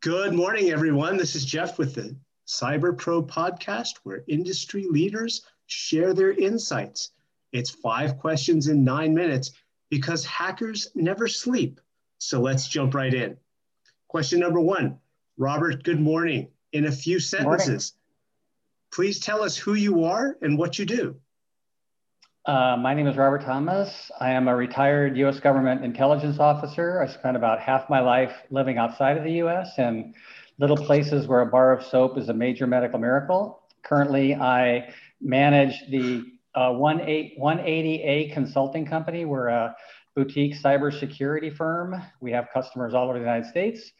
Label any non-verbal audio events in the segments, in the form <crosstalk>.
Good morning, everyone. This is Jeff with the Cyber Pro podcast, where industry leaders share their insights. It's five questions in nine minutes because hackers never sleep. So let's jump right in. Question number one Robert, good morning. In a few sentences, please tell us who you are and what you do. Uh, my name is Robert Thomas. I am a retired US government intelligence officer. I spent about half my life living outside of the US in little places where a bar of soap is a major medical miracle. Currently, I manage the uh, 180A consulting company. We're a boutique cybersecurity firm. We have customers all over the United States.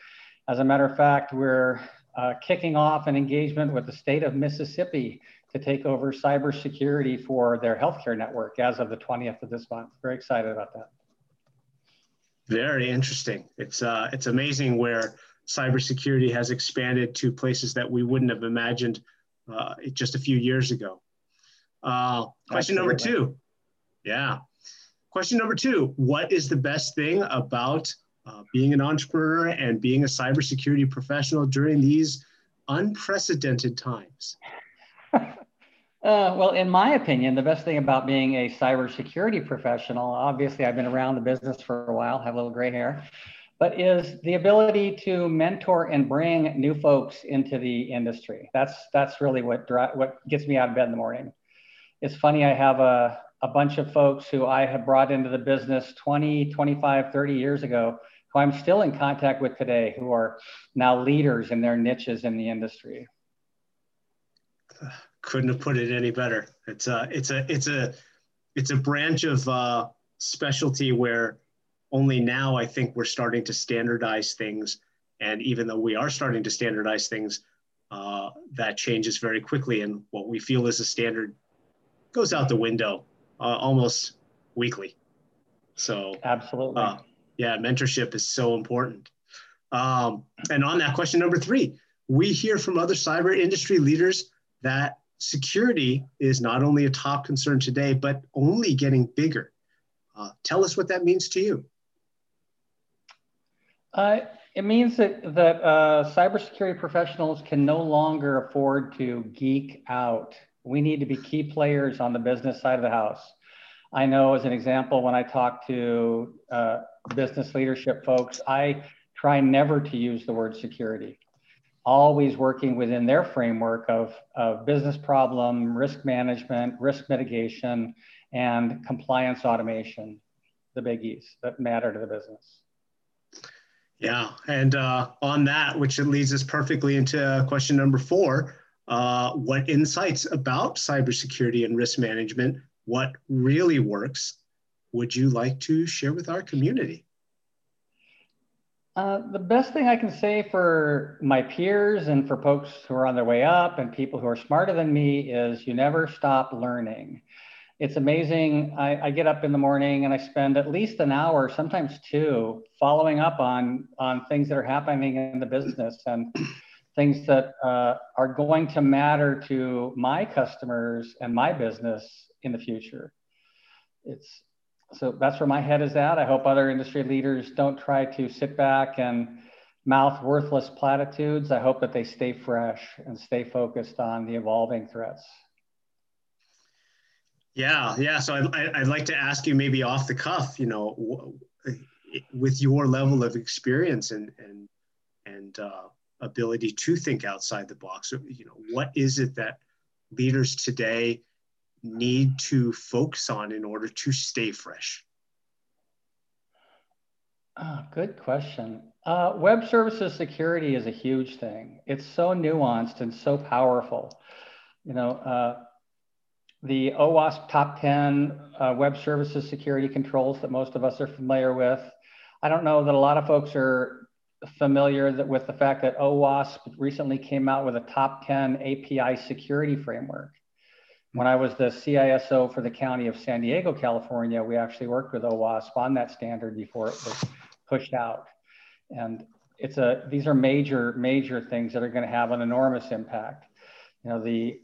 As a matter of fact, we're uh, kicking off an engagement with the state of Mississippi to take over cybersecurity for their healthcare network as of the 20th of this month. Very excited about that. Very interesting. It's uh, it's amazing where cybersecurity has expanded to places that we wouldn't have imagined uh, just a few years ago. Uh, question Absolutely. number two. Yeah. Question number two What is the best thing about uh, being an entrepreneur and being a cybersecurity professional during these unprecedented times? Uh, well, in my opinion, the best thing about being a cybersecurity professional, obviously, I've been around the business for a while, have a little gray hair, but is the ability to mentor and bring new folks into the industry. That's that's really what what gets me out of bed in the morning. It's funny, I have a, a bunch of folks who I have brought into the business 20, 25, 30 years ago, who I'm still in contact with today, who are now leaders in their niches in the industry couldn't have put it any better. It's a it's a it's a it's a branch of uh, specialty where only now I think we're starting to standardize things, and even though we are starting to standardize things, uh, that changes very quickly, and what we feel is a standard goes out the window uh, almost weekly. So absolutely, uh, yeah, mentorship is so important. Um, and on that question number three, we hear from other cyber industry leaders that security is not only a top concern today, but only getting bigger. Uh, tell us what that means to you. Uh, it means that, that uh, cybersecurity professionals can no longer afford to geek out. We need to be key players on the business side of the house. I know, as an example, when I talk to uh, business leadership folks, I try never to use the word security always working within their framework of, of business problem, risk management, risk mitigation, and compliance automation, the biggies that matter to the business. Yeah, and uh, on that, which leads us perfectly into question number four, uh, what insights about cybersecurity and risk management, what really works, would you like to share with our community? Uh, the best thing I can say for my peers and for folks who are on their way up and people who are smarter than me is you never stop learning. It's amazing. I, I, get up in the morning and I spend at least an hour, sometimes two, following up on, on things that are happening in the business and <clears throat> things that uh, are going to matter to my customers and my business in the future. It's so that's where my head is at. I hope other industry leaders don't try to sit back and mouth worthless platitudes. I hope that they stay fresh and stay focused on the evolving threats. Yeah, yeah. So I'd, I'd like to ask you maybe off the cuff, you know, with your level of experience and and and uh, ability to think outside the box, you know, what is it that leaders today need to focus on in order to stay fresh? Oh, good question. Uh, web services security is a huge thing. It's so nuanced and so powerful. You know, uh, the OWASP top 10 uh, web services security controls that most of us are familiar with. I don't know that a lot of folks are familiar that with the fact that OWASP recently came out with a top 10 API security framework. When I was the CISO for the county of San Diego, California, we actually worked with OWASP on that standard before it was pushed out. And it's a, these are major, major things that are going to have an enormous impact. You know, the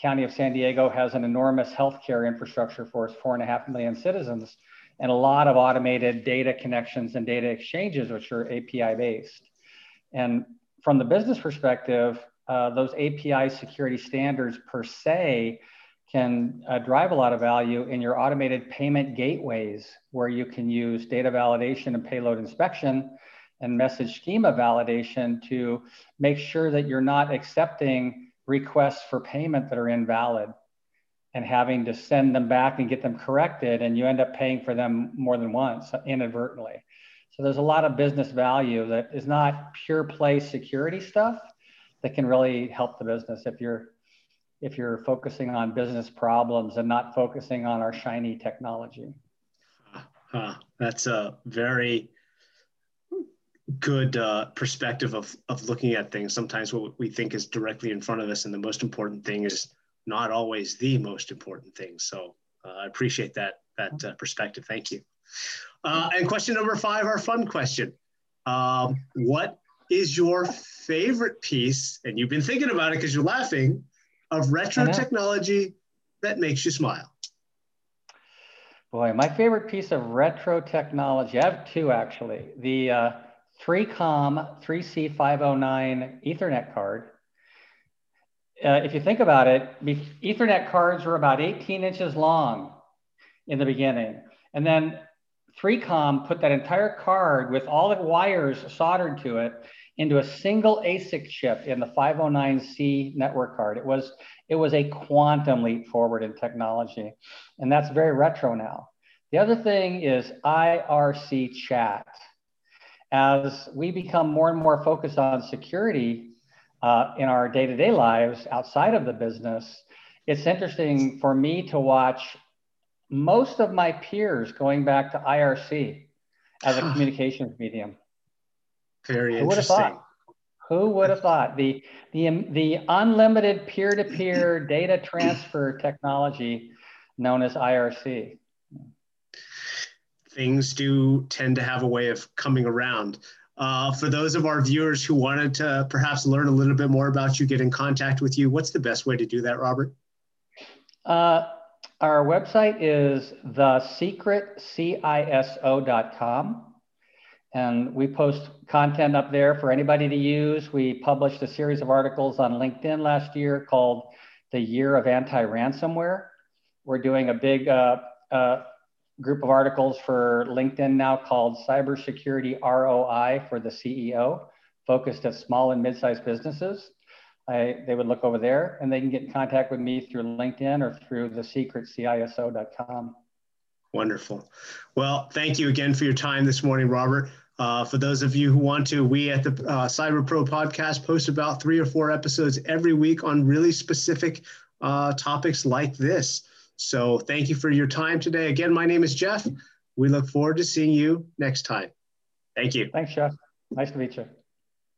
county of San Diego has an enormous healthcare infrastructure for its four and a half million citizens and a lot of automated data connections and data exchanges, which are API based. And from the business perspective, uh, those API security standards per se can uh, drive a lot of value in your automated payment gateways, where you can use data validation and payload inspection and message schema validation to make sure that you're not accepting requests for payment that are invalid and having to send them back and get them corrected, and you end up paying for them more than once inadvertently. So there's a lot of business value that is not pure play security stuff that can really help the business if you're if you're focusing on business problems and not focusing on our shiny technology. That's a very good uh, perspective of, of looking at things. Sometimes what we think is directly in front of us, and the most important thing is not always the most important thing. So uh, I appreciate that that uh, perspective. Thank you. Uh, and question number five, our fun question. Um, what is your favorite piece, and you've been thinking about it because you're laughing, of retro technology that makes you smile? Boy, my favorite piece of retro technology, I have two actually. The uh, 3COM 3C509 Ethernet card. Uh, if you think about it, Ethernet cards were about 18 inches long in the beginning. And then 3COM put that entire card with all the wires soldered to it into a single ASIC chip in the 509C network card. It was, it was a quantum leap forward in technology. And that's very retro now. The other thing is IRC chat. As we become more and more focused on security uh, in our day to day lives outside of the business, it's interesting for me to watch most of my peers going back to IRC as a communications medium. Very Who interesting. Who would have thought the the the unlimited peer-to-peer <clears throat> data transfer technology known as IRC? Things do tend to have a way of coming around. Uh, for those of our viewers who wanted to perhaps learn a little bit more about you, get in contact with you, what's the best way to do that, Robert? Uh, our website is thesecretciso.com. And we post content up there for anybody to use. We published a series of articles on LinkedIn last year called The Year of Anti Ransomware. We're doing a big uh, uh, group of articles for LinkedIn now called Cybersecurity ROI for the CEO, focused at small and mid sized businesses. I, they would look over there and they can get in contact with me through LinkedIn or through thesecretciso.com. Wonderful. Well, thank you again for your time this morning, Robert. Uh, for those of you who want to, we at the uh, Cyber Pro podcast post about three or four episodes every week on really specific uh, topics like this. So thank you for your time today. Again, my name is Jeff. We look forward to seeing you next time. Thank you. Thanks, Jeff. Nice to meet you.